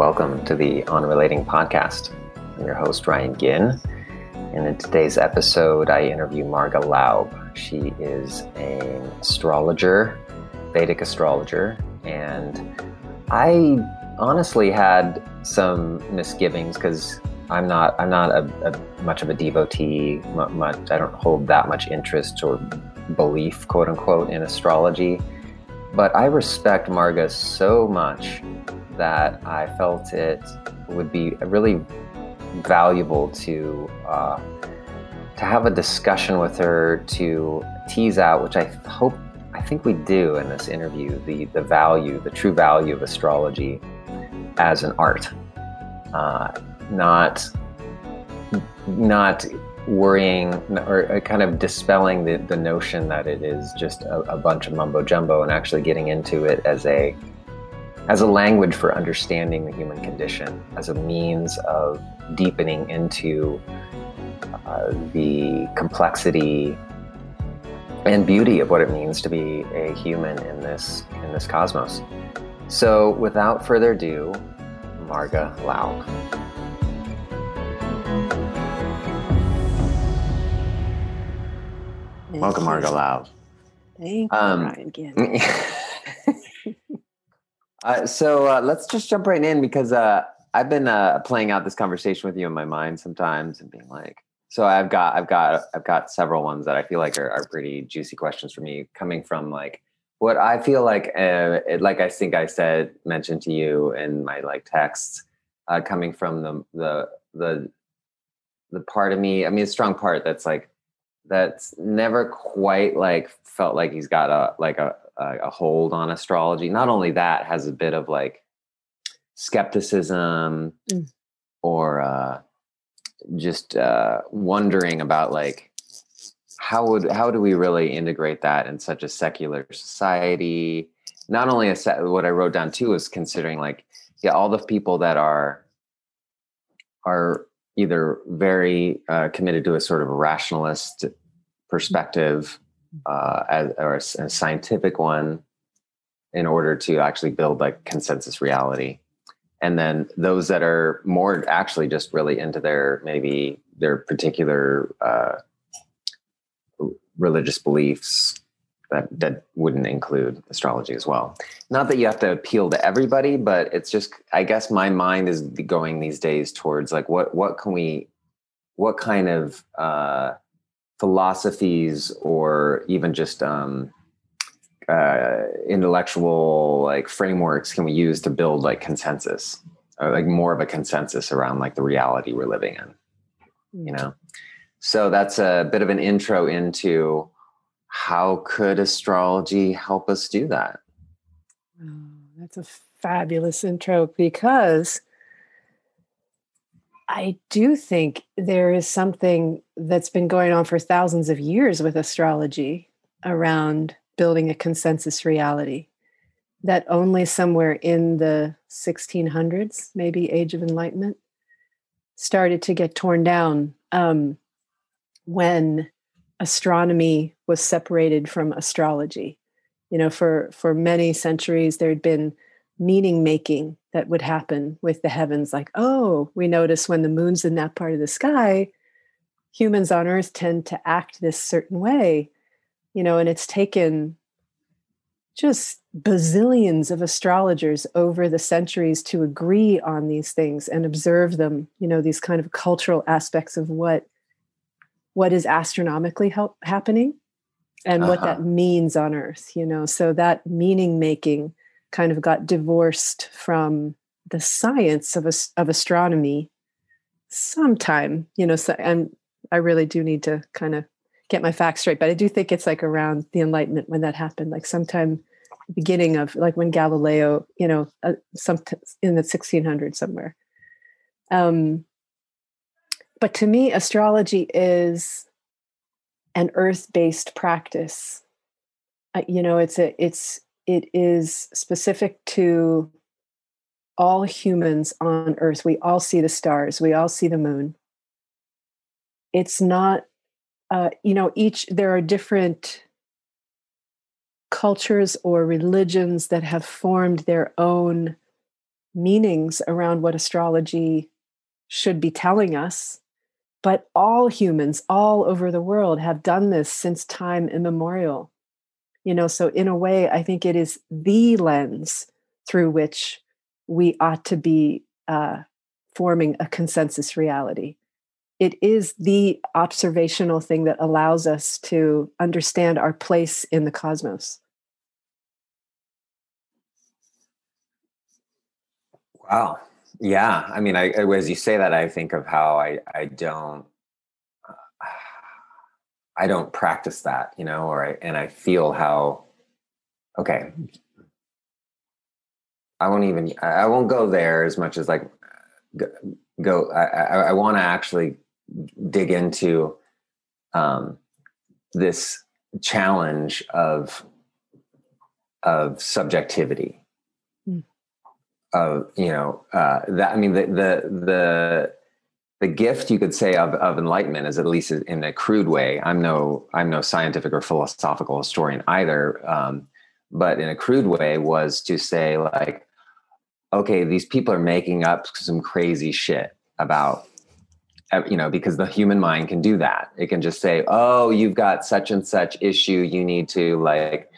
welcome to the On Relating podcast. I'm your host, Ryan Ginn. And in today's episode, I interview Marga Laub. She is an astrologer, Vedic astrologer, and I honestly had some misgivings because I'm not I'm not a, a, much of a devotee. Much, I don't hold that much interest or belief, quote unquote, in astrology. But I respect Marga so much that I felt it would be really valuable to uh, to have a discussion with her to tease out, which I hope I think we do in this interview, the the value, the true value of astrology as an art, uh, not not worrying or kind of dispelling the, the notion that it is just a, a bunch of mumbo jumbo and actually getting into it as a as a language for understanding the human condition, as a means of deepening into uh, the complexity and beauty of what it means to be a human in this in this cosmos. So, without further ado, Marga Laub. Welcome, Marga Laub. Thank you, um, Ryan. Uh, so uh, let's just jump right in because uh, I've been uh, playing out this conversation with you in my mind sometimes and being like, so I've got, I've got, I've got several ones that I feel like are, are pretty juicy questions for me coming from like what I feel like, uh, it, like I think I said, mentioned to you in my like texts, coming from the the the the part of me. I mean, a strong part that's like that's never quite like felt like he's got a like a a hold on astrology. Not only that, has a bit of like skepticism mm. or uh, just uh, wondering about like how would how do we really integrate that in such a secular society? Not only a set, what I wrote down too is considering like yeah all the people that are are either very uh, committed to a sort of rationalist perspective uh, as, or a, a, scientific one in order to actually build like consensus reality and then those that are more actually just really into their maybe their particular uh, religious beliefs that that wouldn't include astrology as well. Not that you have to appeal to everybody, but it's just I guess my mind is going these days towards like what what can we what kind of uh, philosophies or even just um, uh, intellectual like frameworks can we use to build like consensus or like more of a consensus around like the reality we're living in you know so that's a bit of an intro into how could astrology help us do that? That's a fabulous intro because I do think there is something that's been going on for thousands of years with astrology around building a consensus reality that only somewhere in the 1600s, maybe Age of Enlightenment, started to get torn down um, when astronomy was separated from astrology. You know, for for many centuries there had been meaning making that would happen with the heavens like, oh, we notice when the moon's in that part of the sky, humans on earth tend to act this certain way. You know, and it's taken just bazillions of astrologers over the centuries to agree on these things and observe them, you know, these kind of cultural aspects of what what is astronomically help, happening and uh-huh. what that uh-huh. means on earth you know so that meaning making kind of got divorced from the science of of astronomy sometime you know so and i really do need to kind of get my facts straight but i do think it's like around the enlightenment when that happened like sometime beginning of like when galileo you know uh, some in the 1600s somewhere um but to me, astrology is an earth-based practice. Uh, you know, it's a it's it is specific to all humans on earth. We all see the stars. We all see the moon. It's not, uh, you know, each there are different cultures or religions that have formed their own meanings around what astrology should be telling us. But all humans all over the world have done this since time immemorial. You know, so in a way, I think it is the lens through which we ought to be uh, forming a consensus reality. It is the observational thing that allows us to understand our place in the cosmos. Wow. Yeah. I mean, I, as you say that, I think of how I, I don't, I don't practice that, you know, or I, and I feel how, okay, I won't even, I won't go there as much as like go, I, I, I want to actually dig into um, this challenge of, of subjectivity. Of you know uh, that I mean the the the the gift you could say of, of enlightenment is at least in a crude way. I'm no I'm no scientific or philosophical historian either, um, but in a crude way was to say like, okay, these people are making up some crazy shit about you know because the human mind can do that it can just say oh you've got such and such issue you need to like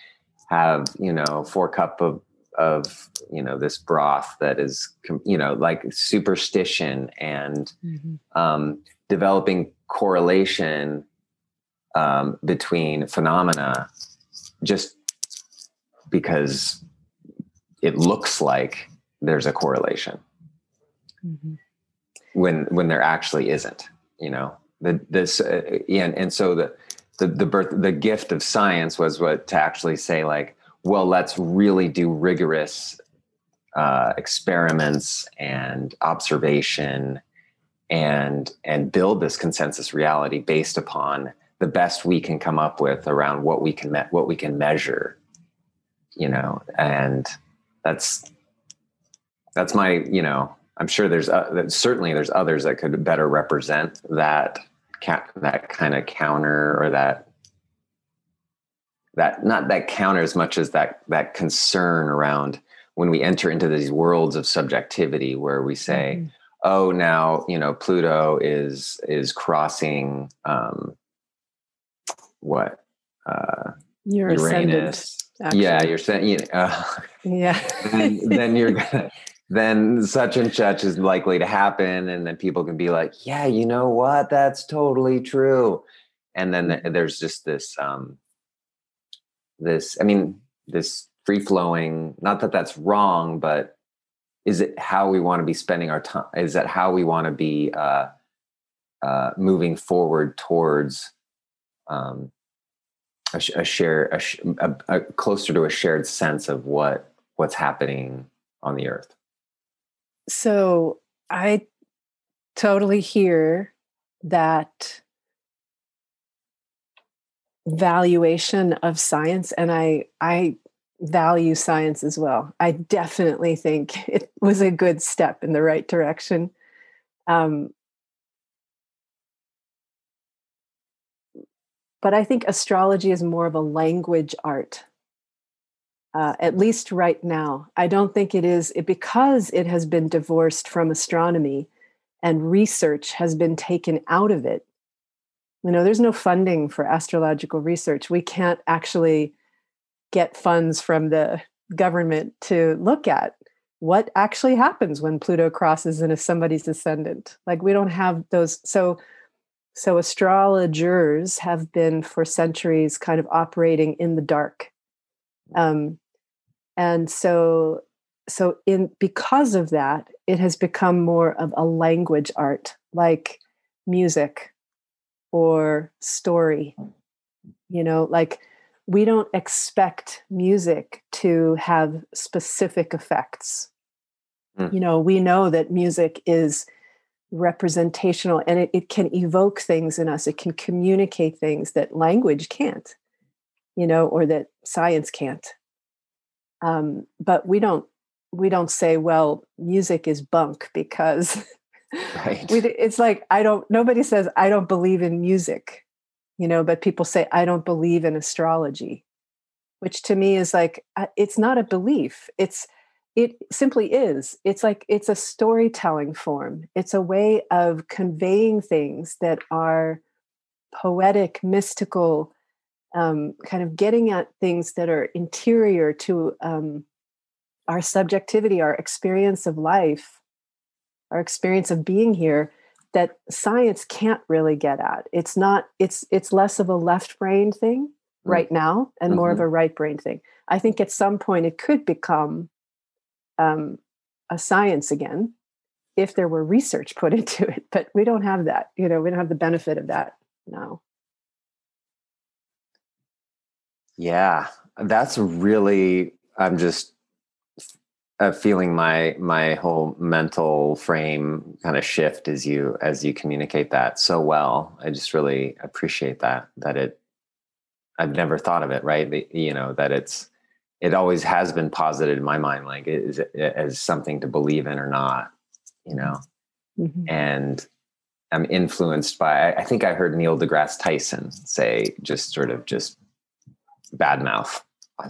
have you know four cup of of you know this broth that is you know like superstition and mm-hmm. um, developing correlation um, between phenomena just because it looks like there's a correlation mm-hmm. when when there actually isn't you know the this uh, and and so the the the birth the gift of science was what to actually say like well, let's really do rigorous uh, experiments and observation and and build this consensus reality based upon the best we can come up with around what we can me- what we can measure you know? And that's that's my you know i'm sure there's uh, certainly there's others that could better represent that that kind of counter or that that not that counter as much as that that concern around when we enter into these worlds of subjectivity where we say mm-hmm. oh now you know pluto is is crossing um what uh your uranus. Yeah you're saying you know, uh, yeah. then, then you're gonna then such and such is likely to happen and then people can be like yeah you know what? That's totally true. And then mm-hmm. there's just this um this i mean this free flowing not that that's wrong but is it how we want to be spending our time is that how we want to be uh, uh, moving forward towards um, a, a share a, a, a, closer to a shared sense of what what's happening on the earth? So i totally hear that valuation of science and i i value science as well. I definitely think it was a good step in the right direction. Um, but i think astrology is more of a language art uh, at least right now. I don't think it is it, because it has been divorced from astronomy and research has been taken out of it you know there's no funding for astrological research. We can't actually get funds from the government to look at what actually happens when pluto crosses into somebody's ascendant. Like we don't have those so so astrologers have been for centuries kind of operating in the dark. Um, and so so in because of that it has become more of a language art like music or story. You know, like we don't expect music to have specific effects. Mm. You know, we know that music is representational and it, it can evoke things in us, it can communicate things that language can't, you know, or that science can't. Um, but we don't we don't say well music is bunk because Right. We, it's like I don't. Nobody says I don't believe in music, you know, but people say I don't believe in astrology, which to me is like uh, it's not a belief. It's it simply is it's like it's a storytelling form it's a way of conveying things that are poetic mystical um, kind of getting at things that are interior to um, our subjectivity our experience of life our experience of being here that science can't really get at it's not it's it's less of a left brain thing mm. right now and mm-hmm. more of mm-hmm. a right brain thing i think at some point it could become um, a science again if there were research put into it but we don't have that you know we don't have the benefit of that now yeah that's really i'm just uh, feeling my my whole mental frame kind of shift as you as you communicate that so well. I just really appreciate that that it i've never thought of it right? The, you know that it's it always has been posited in my mind like is as something to believe in or not you know? Mm-hmm. and i'm influenced by i think i heard neil degrasse tyson say just sort of just badmouth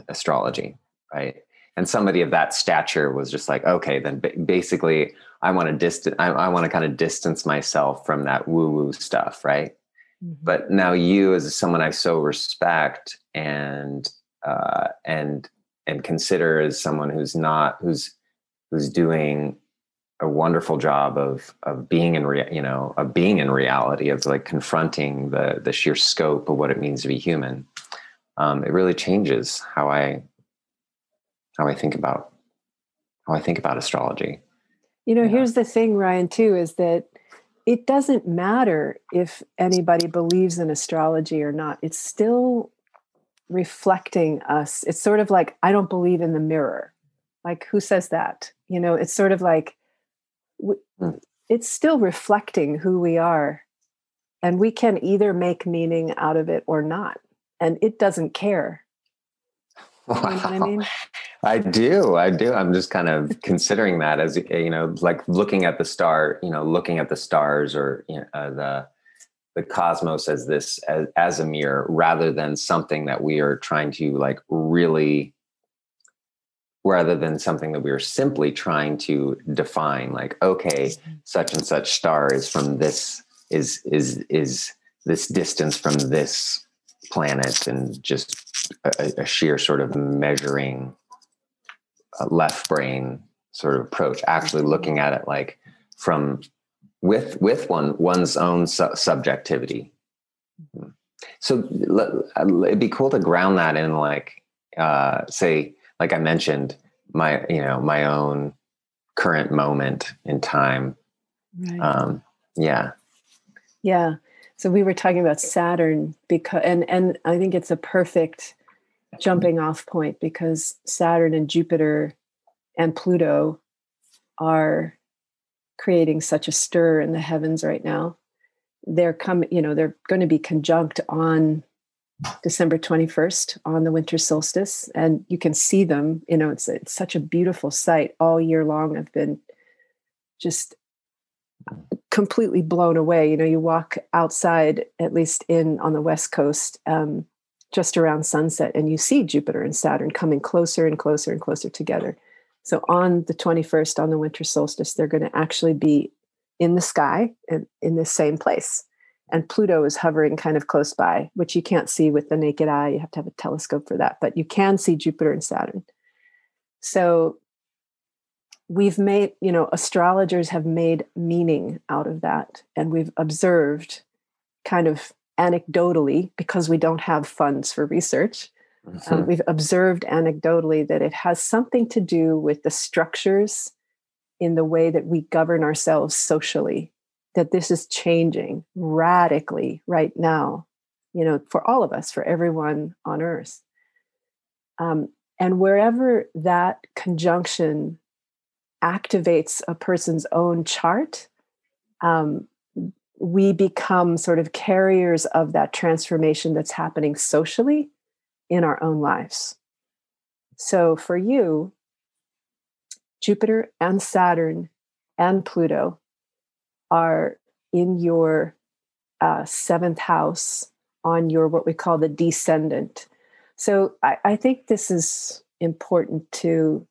astrology right and somebody of that stature was just like okay then basically i want to distance i, I want to kind of distance myself from that woo woo stuff right mm-hmm. but now you as someone i so respect and uh, and and consider as someone who's not who's who's doing a wonderful job of of being in rea- you know of being in reality of like confronting the the sheer scope of what it means to be human um, it really changes how i how i think about how i think about astrology you know yeah. here's the thing ryan too is that it doesn't matter if anybody believes in astrology or not it's still reflecting us. It's sort of like, I don't believe in the mirror. Like, who says that? You know, it's sort of like, hmm. it's still reflecting who we are. And we can either make meaning out of it or not. And it doesn't care. Wow. You know I mean? I do. I do. I'm just kind of considering that as, you know, like looking at the star, you know, looking at the stars or you know, uh, the, the cosmos as this as, as a mirror rather than something that we are trying to like really rather than something that we are simply trying to define like okay mm-hmm. such and such star is from this is is is this distance from this planet and just a, a sheer sort of measuring left brain sort of approach actually looking at it like from with with one one's own su- subjectivity. So it'd be cool to ground that in like uh, say like I mentioned my you know my own current moment in time. Right. Um, yeah. Yeah. So we were talking about Saturn because and and I think it's a perfect jumping off point because Saturn and Jupiter and Pluto are creating such a stir in the heavens right now. They're coming, you know, they're going to be conjunct on December 21st on the winter solstice. And you can see them, you know, it's, it's such a beautiful sight all year long. I've been just completely blown away. You know, you walk outside, at least in on the West Coast, um, just around sunset, and you see Jupiter and Saturn coming closer and closer and closer together. So on the 21st, on the winter solstice, they're going to actually be in the sky and in the same place. And Pluto is hovering kind of close by, which you can't see with the naked eye. You have to have a telescope for that, but you can see Jupiter and Saturn. So we've made, you know, astrologers have made meaning out of that. And we've observed kind of anecdotally, because we don't have funds for research, Mm-hmm. Um, we've observed anecdotally that it has something to do with the structures in the way that we govern ourselves socially, that this is changing radically right now, you know, for all of us, for everyone on earth. Um, and wherever that conjunction activates a person's own chart, um, we become sort of carriers of that transformation that's happening socially in our own lives. So for you, Jupiter and Saturn and Pluto are in your uh, seventh house on your what we call the descendant. So I, I think this is important to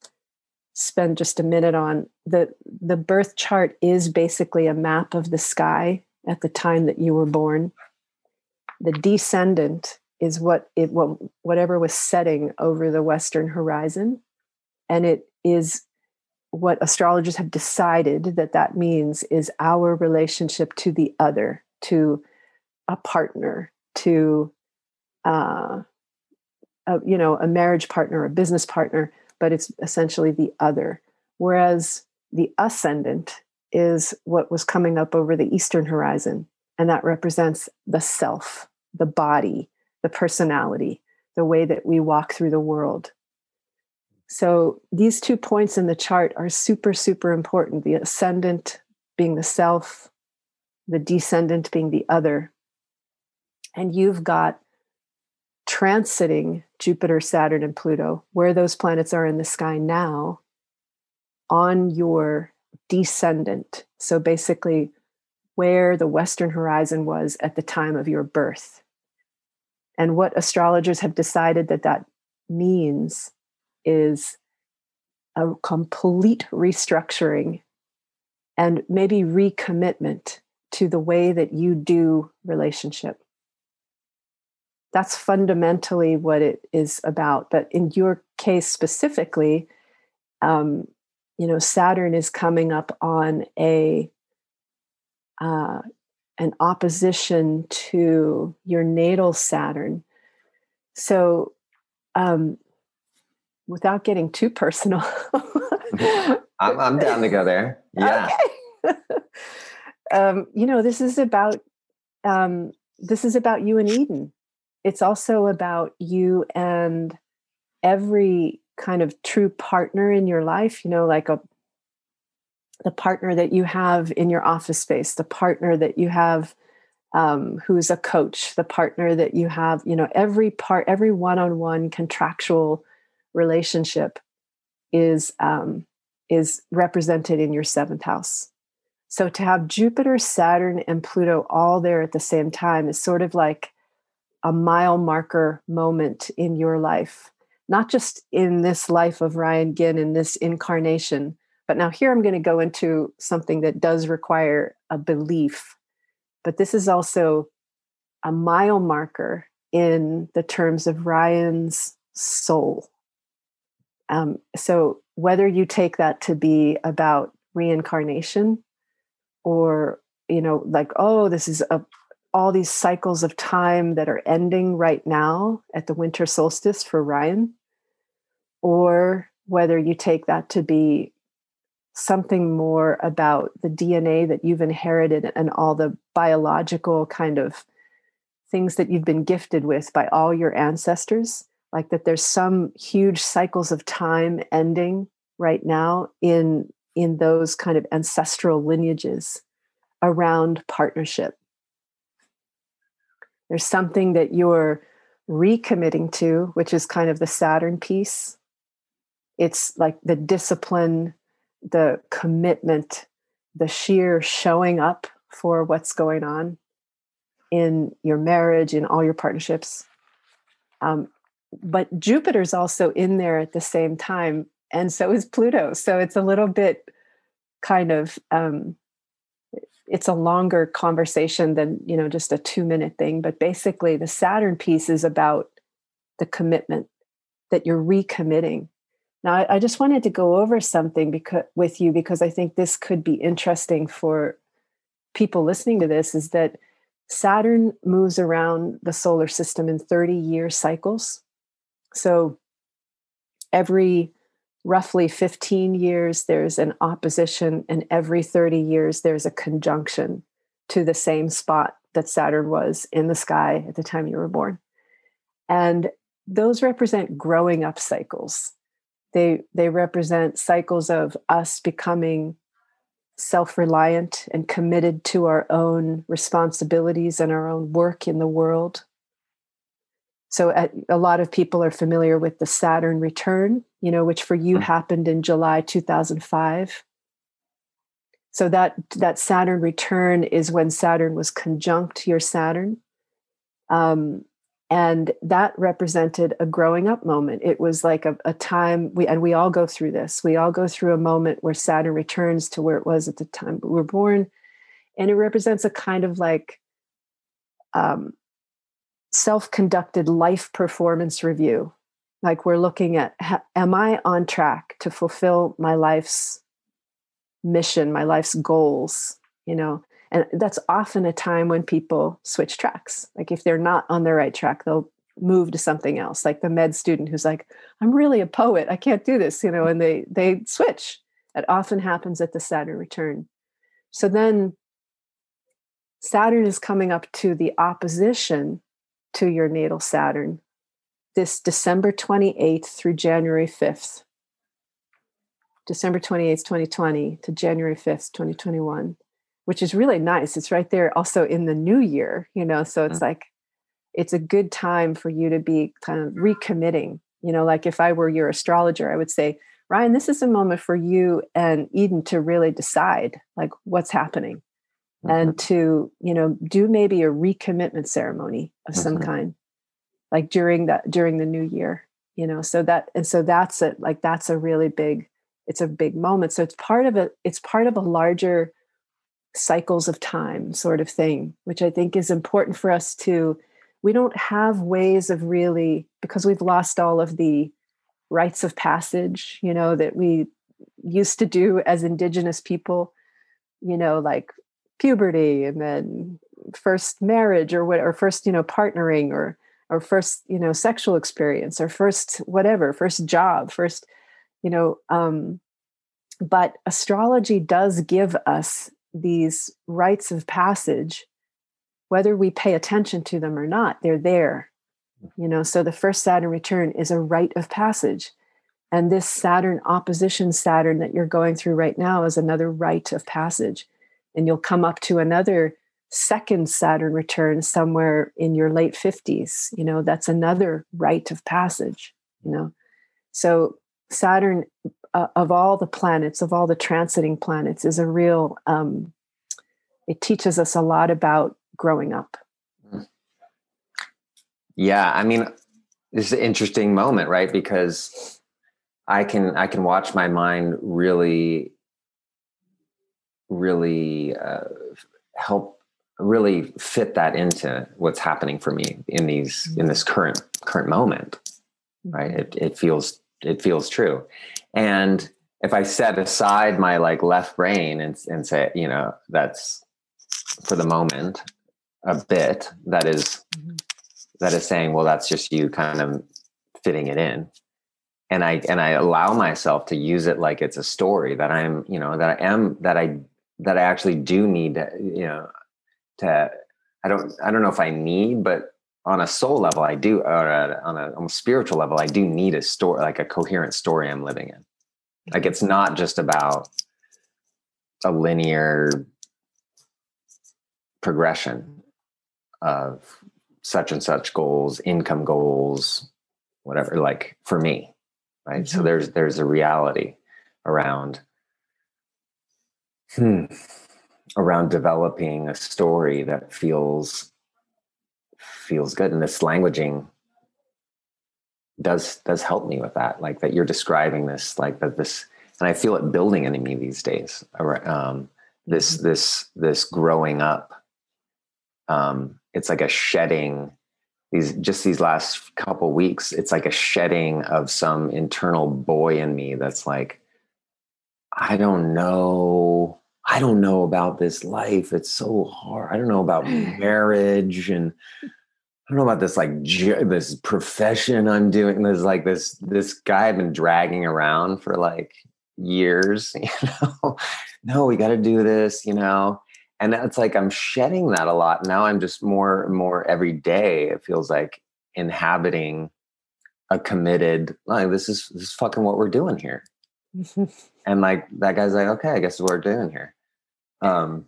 spend just a minute on the the birth chart is basically a map of the sky at the time that you were born. The descendant is what it what whatever was setting over the western horizon, and it is what astrologers have decided that that means is our relationship to the other, to a partner, to uh, a, you know a marriage partner, a business partner, but it's essentially the other. Whereas the ascendant is what was coming up over the eastern horizon, and that represents the self, the body, the personality, the way that we walk through the world. So these two points in the chart are super, super important the ascendant being the self, the descendant being the other. And you've got transiting Jupiter, Saturn, and Pluto, where those planets are in the sky now, on your descendant. So basically, where the Western horizon was at the time of your birth. And what astrologers have decided that that means is a complete restructuring and maybe recommitment to the way that you do relationship. That's fundamentally what it is about. But in your case specifically, um, you know, Saturn is coming up on a uh, an opposition to your natal Saturn. So, um, without getting too personal, I'm, I'm down to go there. Yeah. Okay. um, you know, this is about um, this is about you and Eden. It's also about you and every kind of true partner in your life. You know, like a the partner that you have in your office space, the partner that you have um, who's a coach, the partner that you have, you know, every part, every one on one contractual relationship is um, is represented in your seventh house. So to have Jupiter, Saturn, and Pluto all there at the same time is sort of like a mile marker moment in your life, not just in this life of Ryan Ginn in this incarnation, but now, here I'm going to go into something that does require a belief, but this is also a mile marker in the terms of Ryan's soul. Um, so, whether you take that to be about reincarnation or, you know, like, oh, this is a, all these cycles of time that are ending right now at the winter solstice for Ryan, or whether you take that to be something more about the DNA that you've inherited and all the biological kind of things that you've been gifted with by all your ancestors like that there's some huge cycles of time ending right now in in those kind of ancestral lineages around partnership there's something that you're recommitting to which is kind of the saturn piece it's like the discipline the commitment, the sheer showing up for what's going on in your marriage, in all your partnerships. Um, but Jupiter's also in there at the same time, and so is Pluto. So it's a little bit kind of um, it's a longer conversation than you know just a two minute thing. But basically, the Saturn piece is about the commitment that you're recommitting now, I, I just wanted to go over something because, with you because I think this could be interesting for people listening to this is that Saturn moves around the solar system in 30 year cycles. So every roughly 15 years, there's an opposition, and every 30 years, there's a conjunction to the same spot that Saturn was in the sky at the time you were born. And those represent growing up cycles they they represent cycles of us becoming self-reliant and committed to our own responsibilities and our own work in the world so at, a lot of people are familiar with the saturn return you know which for you mm-hmm. happened in july 2005 so that that saturn return is when saturn was conjunct your saturn. Um, and that represented a growing up moment. It was like a, a, time we and we all go through this. We all go through a moment where saturn returns to where it was at the time we were born. And it represents a kind of like um, self-conducted life performance review. Like we're looking at am i on track to fulfill my life's mission my life's goals you know? And that's often a time when people switch tracks. Like if they're not on the right track they'll move to something else. Like the med student who's like i'm really a poet. I can't do this you know and they they switch. That often happens at the saturn return. So then saturn is coming up to the opposition to your natal saturn this december 28th through january 5th december 28th 2020 to january 5th 2021 which is really nice. It's right there also in the new year, you know, so it's mm-hmm. like it's a good time for you to be kind of recommitting. You know, like if I were your astrologer, I would say, Ryan, this is a moment for you and Eden to really decide like what's happening mm-hmm. and to, you know, do maybe a recommitment ceremony of mm-hmm. some kind, like during that during the new year, you know. So that and so that's it, like that's a really big, it's a big moment. So it's part of a it's part of a larger cycles of time sort of thing, which I think is important for us to. We don't have ways of really, because we've lost all of the rites of passage, you know, that we used to do as Indigenous people, you know, like puberty and then first marriage or what, or first, you know, partnering or, or first, you know, sexual experience or first whatever, first job, first, you know, um, but astrology does give us these rites of passage whether we pay attention to them or not they're there. You know so the first saturn return is a rite of passage. And this saturn opposition saturn that you're going through right now is another rite of passage and you'll come up to another second saturn return somewhere in your late 50s you know that's another rite of passage you know so saturn uh, of all the planets, of all the transiting planets, is a real. Um, it teaches us a lot about growing up. Mm. Yeah, I mean, this is an interesting moment, right? Because I can I can watch my mind really, really uh, help really fit that into what's happening for me in these in this current current moment right mm-hmm. it, it feels it feels true and if I set aside my like left brain and, and say, you know, that's for the moment a bit that is, mm-hmm. that is saying, well, that's just you kind of fitting it in. And I, and I allow myself to use it like it's a story that I'm, you know, that I am, that I, that I actually do need to, you know, to, I don't, I don't know if I need, but on a soul level, I do, or on a, on a spiritual level, I do need a story, like a coherent story I'm living in. Like it's not just about a linear progression of such and such goals, income goals, whatever, like for me. Right. Mm-hmm. So there's there's a reality around hmm, around developing a story that feels feels good and this languaging does does help me with that like that you're describing this like that this and i feel it building in me these days um, this mm-hmm. this this growing up um, it's like a shedding these just these last couple weeks it's like a shedding of some internal boy in me that's like i don't know i don't know about this life it's so hard i don't know about marriage and I don't know about this like this profession I'm doing. There's like this this guy I've been dragging around for like years. You know, no, we got to do this. You know, and it's like I'm shedding that a lot now. I'm just more and more every day. It feels like inhabiting a committed like this is this is fucking what we're doing here. and like that guy's like, okay, I guess what we're doing here. Um,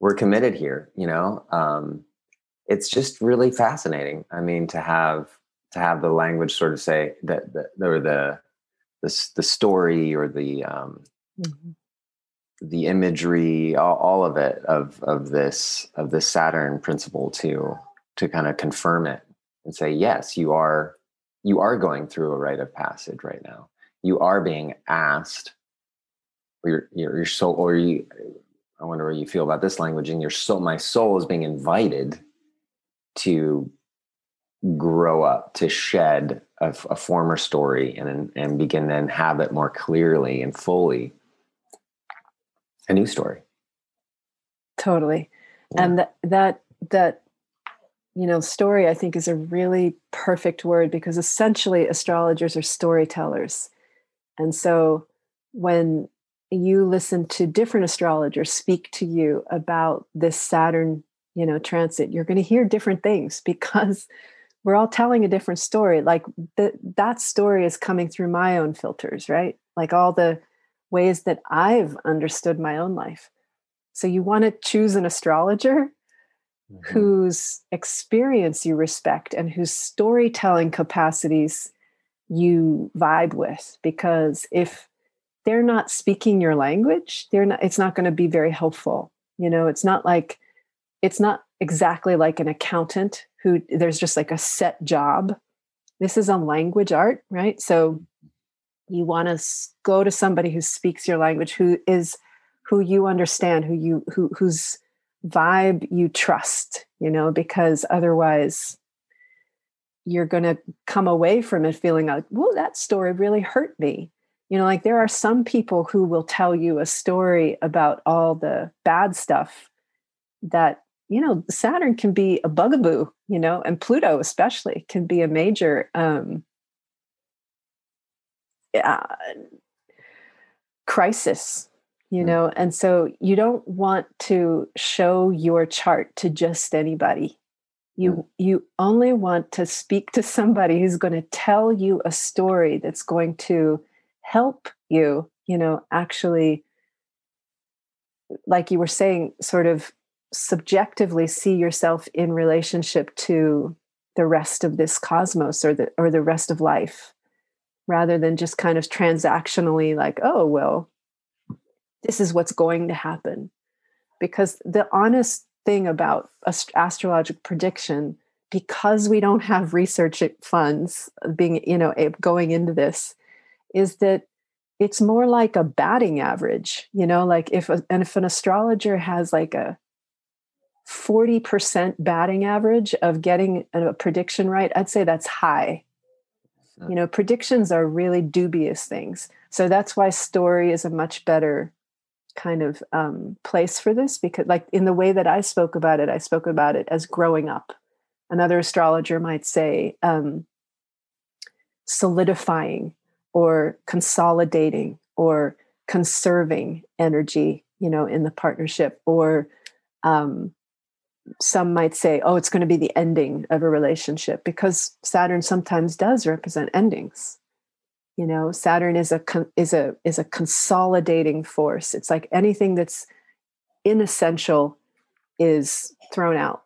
we're committed here. You know. Um, it's just really fascinating. I mean, to have to have the language sort of say that, that or the the the story or the um, mm-hmm. the imagery, all, all, of it of of this of this Saturn principle to to kind of confirm it and say, yes, you are you are going through a rite of passage right now. You are being asked, or your your, your soul, or you. I wonder what you feel about this language. And your soul, my soul is being invited to grow up, to shed a, a former story, and and begin to inhabit more clearly and fully a new story. Totally, yeah. and that that that you know, story, I think, is a really perfect word because essentially astrologers are storytellers. And so when you listen to different astrologers speak to you about this Saturn, you know, transit, you're going to hear different things because we're all telling a different story. Like the, that story is coming through my own filters, right? Like all the ways that I've understood my own life. So you want to choose an astrologer mm-hmm. whose experience you respect and whose storytelling capacities you vibe with because if they're not speaking your language. They're not it's not going to be very helpful you know? It's not like it's not exactly like an accountant who there's just like a set job. This is a language art right? So you want to go to somebody who speaks your language who is who you understand who you who who's vibe you trust, you know, because otherwise you're going to come away from it feeling like, well, that story really hurt me. You know, like there are some people who will tell you a story about all the bad stuff that, you know, Saturn can be a bugaboo, you know, and Pluto especially can be a major um, uh, crisis you mm. know and so you don't want to show your chart to just anybody you mm. you only want to speak to somebody who's going to tell you a story that's going to help you you know actually like you were saying sort of subjectively see yourself in relationship to the rest of this cosmos or the or the rest of life rather than just kind of transactionally like oh well this is what's going to happen. Because the honest thing about ast- astrological prediction, because we don't have research funds being, you know, going into this, is that it's more like a batting average, you know, like if a, and if an astrologer has like a 40% batting average of getting a prediction right, I'd say that's high. You know, predictions are really dubious things. So that's why story is a much better kind of um, place for this because like in the way that i spoke about it i spoke about it as growing up another astrologer might say um, solidifying or consolidating or conserving energy you know in the partnership or um, some might say oh it's going to be the ending of a relationship because saturn sometimes does represent endings. You know saturn is a is a is a consolidating force. It's like anything that's inessential is thrown out.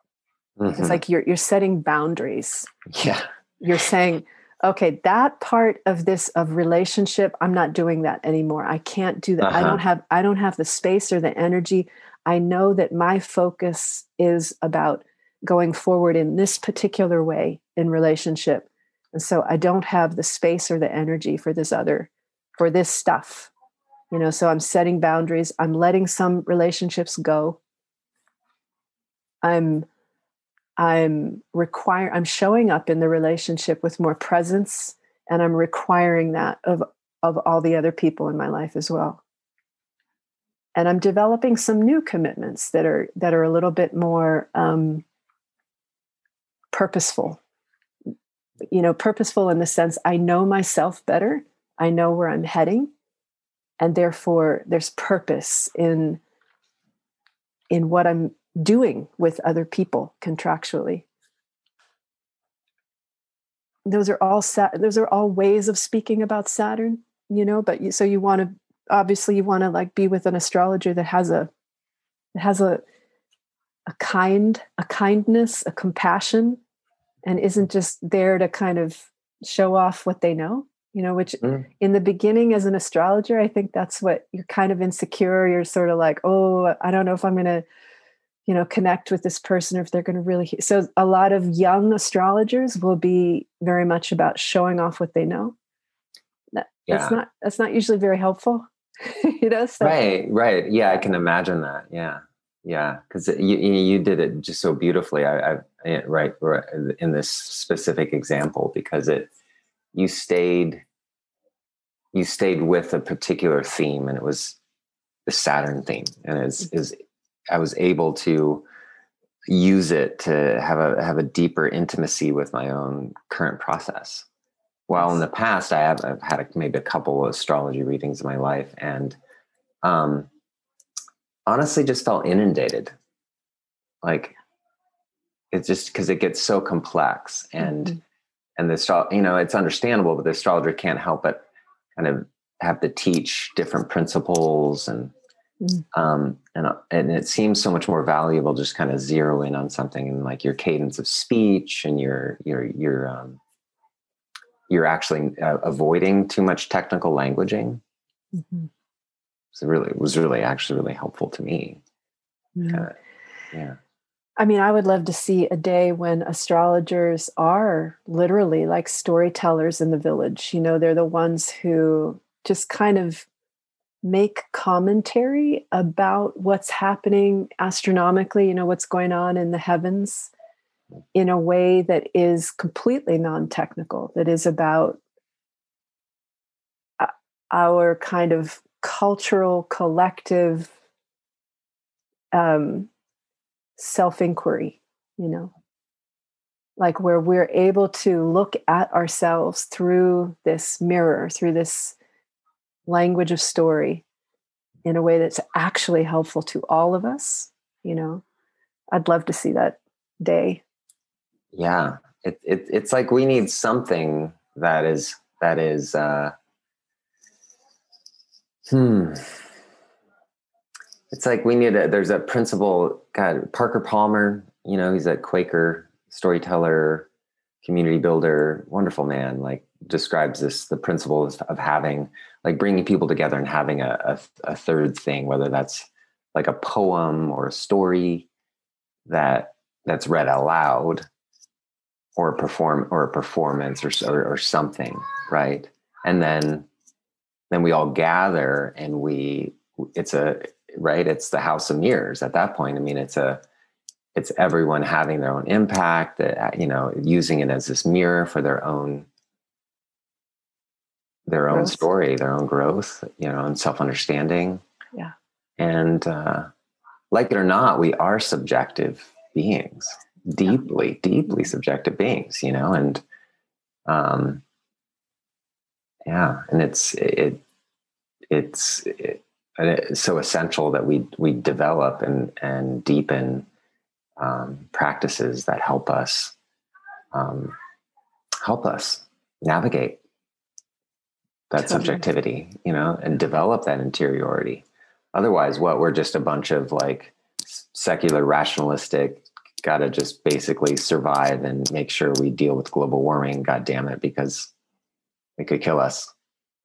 Mm-hmm. it's like you're you're setting boundaries. Yeah. You're saying okay that part of this of relationship i'm not doing that anymore i can't do that uh-huh. i don't have i don't have the space or the energy i know that my focus is about going forward in this particular way in relationship and so I don't have the space or the energy for this other, for this stuff. You know, so I'm setting boundaries. I'm letting some relationships go. I'm I'm require I'm showing up in the relationship with more presence and I'm requiring that of of all the other people in my life as well. And I'm developing some new commitments that are that are a little bit more um, purposeful you know, purposeful in the sense I know myself better, I know where I'm heading, and therefore there's purpose in in what I'm doing with other people contractually. Those are all sat- those are all ways of speaking about Saturn, you know, but you, so you want to obviously you want to like be with an astrologer that has a that has a a kind a kindness, a compassion, and isn't just there to kind of show off what they know you know which mm. in the beginning as an astrologer i think that's what you're kind of insecure you're sort of like oh i don't know if i'm going to you know connect with this person or if they're going to really so a lot of young astrologers will be very much about showing off what they know that, yeah. that's not that's not usually very helpful you know so. right right yeah i can imagine that yeah yeah because you, you did it just so beautifully I, I right in this specific example because it you stayed you stayed with a particular theme and it was the saturn theme and is is i was able to use it to have a have a deeper intimacy with my own current process. While in the past i have i've had a, maybe a couple of astrology readings in my life and um honestly just felt inundated. Like it's just because it gets so complex and mm-hmm. and the you know it's understandable but the astrologer can't help but kind of have to teach different principles and mm. um and and it seems so much more valuable just kind of zero in on something and like your cadence of speech and your your your um you're actually uh, avoiding too much technical languaging mm-hmm. so really it was really actually really helpful to me yeah. yeah I mean, I would love to see a day when astrologers are literally like storytellers in the village. You know, they're the ones who just kind of make commentary about what's happening astronomically, you know, what's going on in the heavens in a way that is completely non technical, that is about uh, our kind of cultural, collective um, self inquiry, you know, like where we're able to look at ourselves through this mirror, through this language of story in a way that's actually helpful to all of us, you know. I'd love to see that day. Yeah. It, it it's like we need something that is that is uh hmm it's like we need a there's a principle god parker palmer you know he's a quaker storyteller community builder wonderful man like describes this the principles of having like bringing people together and having a, a, a third thing whether that's like a poem or a story that that's read aloud or a perform or a performance or, or, or something right? And then then we all gather and we it's a right? It's the house of mirrors at that point. I mean it's a it's everyone having their own impact uh, you know using it as this mirror for their own their growth. own story their own growth you know and self-understanding yeah and uh, like it or not we are subjective beings deeply yeah. deeply subjective beings you know and um yeah and it's it it's it, it's so essential that we we develop and and deepen um, practices that help us um, help us navigate that subjectivity, you know, and develop that interiority. Otherwise, what we're just a bunch of like secular rationalistic got to just basically survive and make sure we deal with global warming god damn it because it could kill us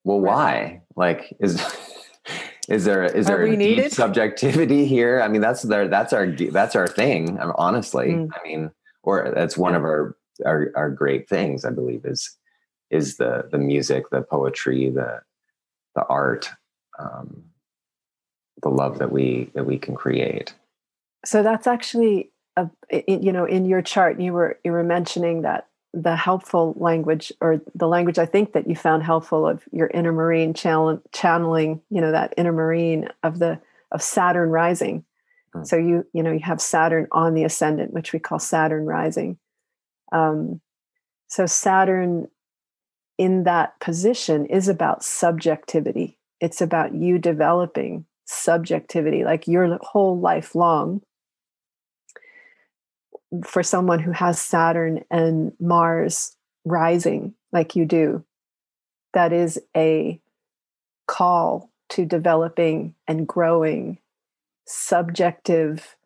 well why like is is there is there a deep subjectivity here? I mean, that's their that's our that's our thing. Um, honestly, mm. I mean, or that's one of our, our our great things. I believe is is the the music, the poetry, the the art, um, the love that we that we can create. So that's actually a you know in your chart you were you were mentioning that the helpful language or the language I think that you found helpful of your inner marine channel, channeling, you know, that inner marine of the of Saturn rising. Mm. So you, you know, you have Saturn on the ascendant, which we call Saturn rising. Um, so Saturn in that position is about subjectivity. It's about you developing subjectivity, like your whole life long for someone who has Saturn and Mars rising like you do, that is a call to developing and growing subjective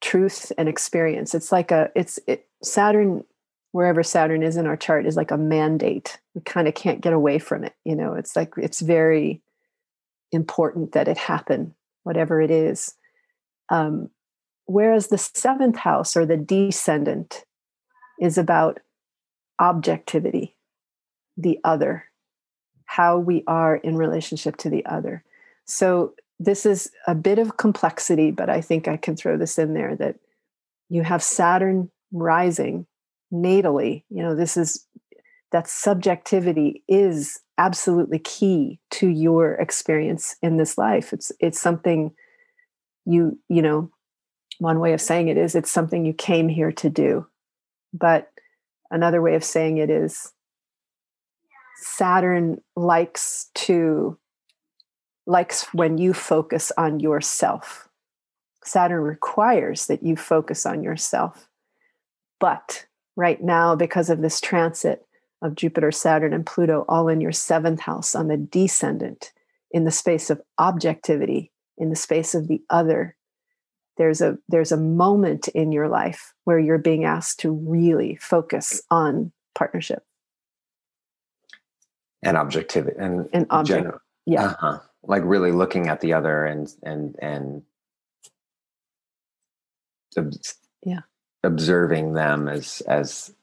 truth and experience. It's like a, it's it, Saturn, wherever Saturn is in our chart, is like a mandate. We kind of can't get away from it. You know, it's like, it's very important that it happen, whatever it is. Um, whereas the seventh house or the descendant is about objectivity, the other, how we are in relationship to the other. So this is a bit of complexity, but I think I can throw this in there that you have Saturn rising natally. You know, this is that subjectivity is absolutely key to your experience in this life. It's it's something you, you know, one way of saying it is it's something you came here to do. But another way of saying it is Saturn likes to likes when you focus on yourself. Saturn requires that you focus on yourself. But right now, because of this transit of Jupiter, Saturn, and Pluto, all in your seventh house on the descendant, in the space of objectivity, in the space of the other, there's a there's a moment in your life where you're being asked to really focus on partnership. And objectivity and, and object, general, yeah. Uh-huh. Like really looking at the other and and and yeah observing them as as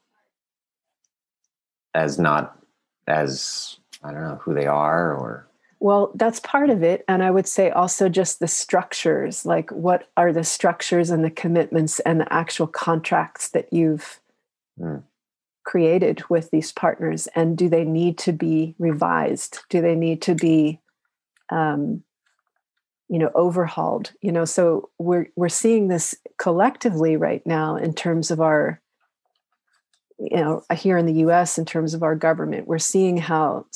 as not as i don't know who they are or well that's part of it and i would say also just the structures like what are the structures and the commitments and the actual contracts that you've mm. created with these partners and do they need to be revised do they need to be um, you know overhauled you know so we're we're seeing this collectively right now in terms of our you know here in the US in terms of our government we're seeing how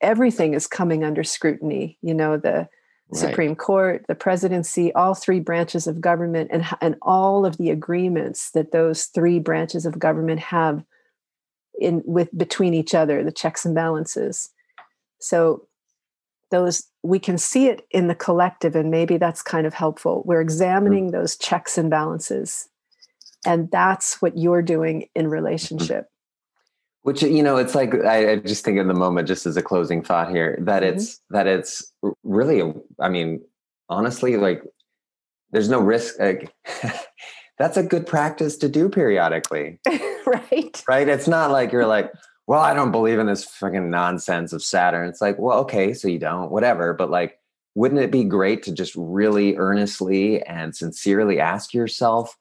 everything is coming under scrutiny you know the right. Supreme Court the presidency all three branches of government and and all of the agreements that those three branches of government have in with between each other the checks and balances so those we can see it in the collective and maybe that's kind of helpful we're mm-hmm. examining those checks and balances and that's what you're doing in mm-hmm. relationship which you know it's like I, I, just think in the moment just as a closing thought here that mm-hmm. it's that it's really i mean honestly like there's no risk like, that's a good practice to do periodically right right it's not like you're like well, I don't believe in this fucking nonsense of Saturn. It's like, well, okay, so you don't, whatever. But like, wouldn't it be great to just really earnestly and sincerely ask yourself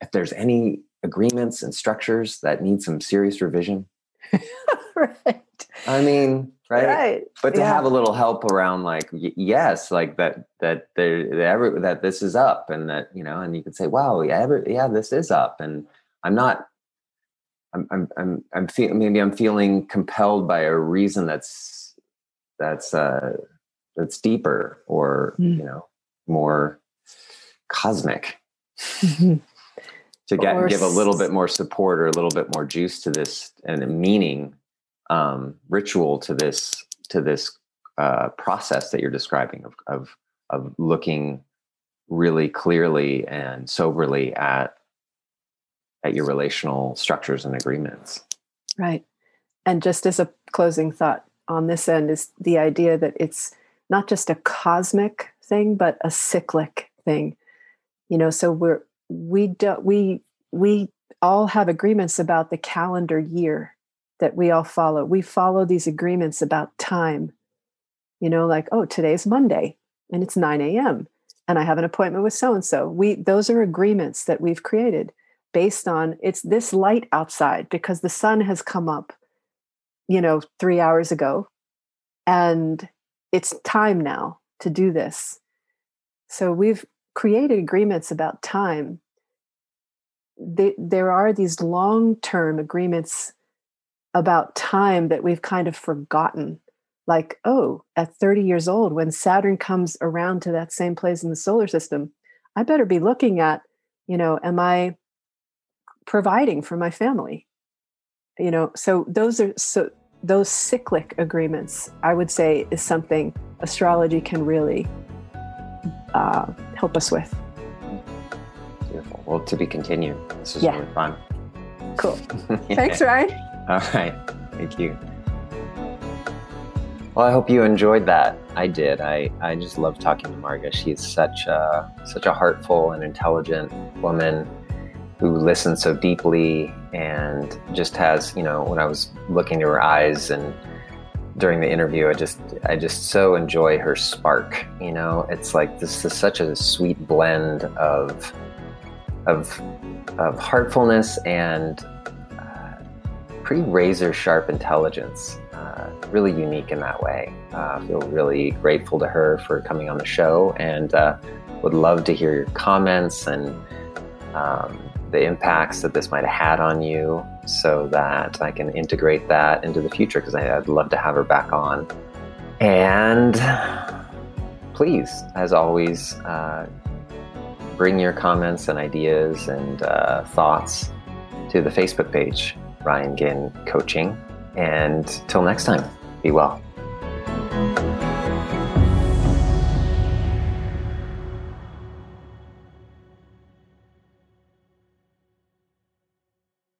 if there's any agreements and structures that need some serious revision? right. I mean, right? Right. But to yeah. have a little help around, like, y- yes, like that, that there, that, every, that this is up, and that you know, and you could say, wow, yeah, every, yeah, this is up, and I'm not I'm I'm I'm I'm fe- maybe I'm feeling compelled by a reason that's that's uh that's deeper or mm. you know more cosmic mm-hmm. to get or give a little bit more support or a little bit more juice to this and a meaning um, ritual to this to this uh, process that you're describing of of of looking really clearly and soberly at at your relational structures and agreements. Right. And just as a closing thought on this end is the idea that it's not just a cosmic thing, but a cyclic thing. You know, so we're we do we we all have agreements about the calendar year that we all follow. We follow these agreements about time. You know, like, oh, today's Monday and it's 9 a.m. and I have an appointment with so and so. We those are agreements that we've created based on it's this light outside because the sun has come up, you know, three hours ago. And it's time now to do this. So we've created agreements about time. They, there are these long term agreements about time that we've kind of forgotten. Like, oh, at 30 years old, when Saturn comes around to that same place in the solar system, I better be looking at, you know, am I providing for my family you know? So those are so those cyclic agreements i would say is something astrology can really uh, help us with. Beautiful. Well to be continued. This is yeah. really fun. Cool. Thanks ryan. All right. Thank you. Well, I hope you enjoyed that. I did. I, I just love talking to Marga. She's such a, such a heartful and intelligent woman who listens so deeply and just has, you know, when I was looking to her eyes and during the interview, I just I just so enjoy her spark. You know, it's like this is such a sweet blend of of of heartfulness and uh, pretty razor sharp intelligence. Uh, really unique in that way. Uh, I feel really grateful to her for coming on the show and uh, would love to hear your comments and um, the impacts that this might have had on you so that I can integrate that into the future because I'd love to have her back on. And please, as always, uh, bring your comments and ideas and uh, thoughts to the Facebook page, Ryan Ginn Coaching. And till next time, be well.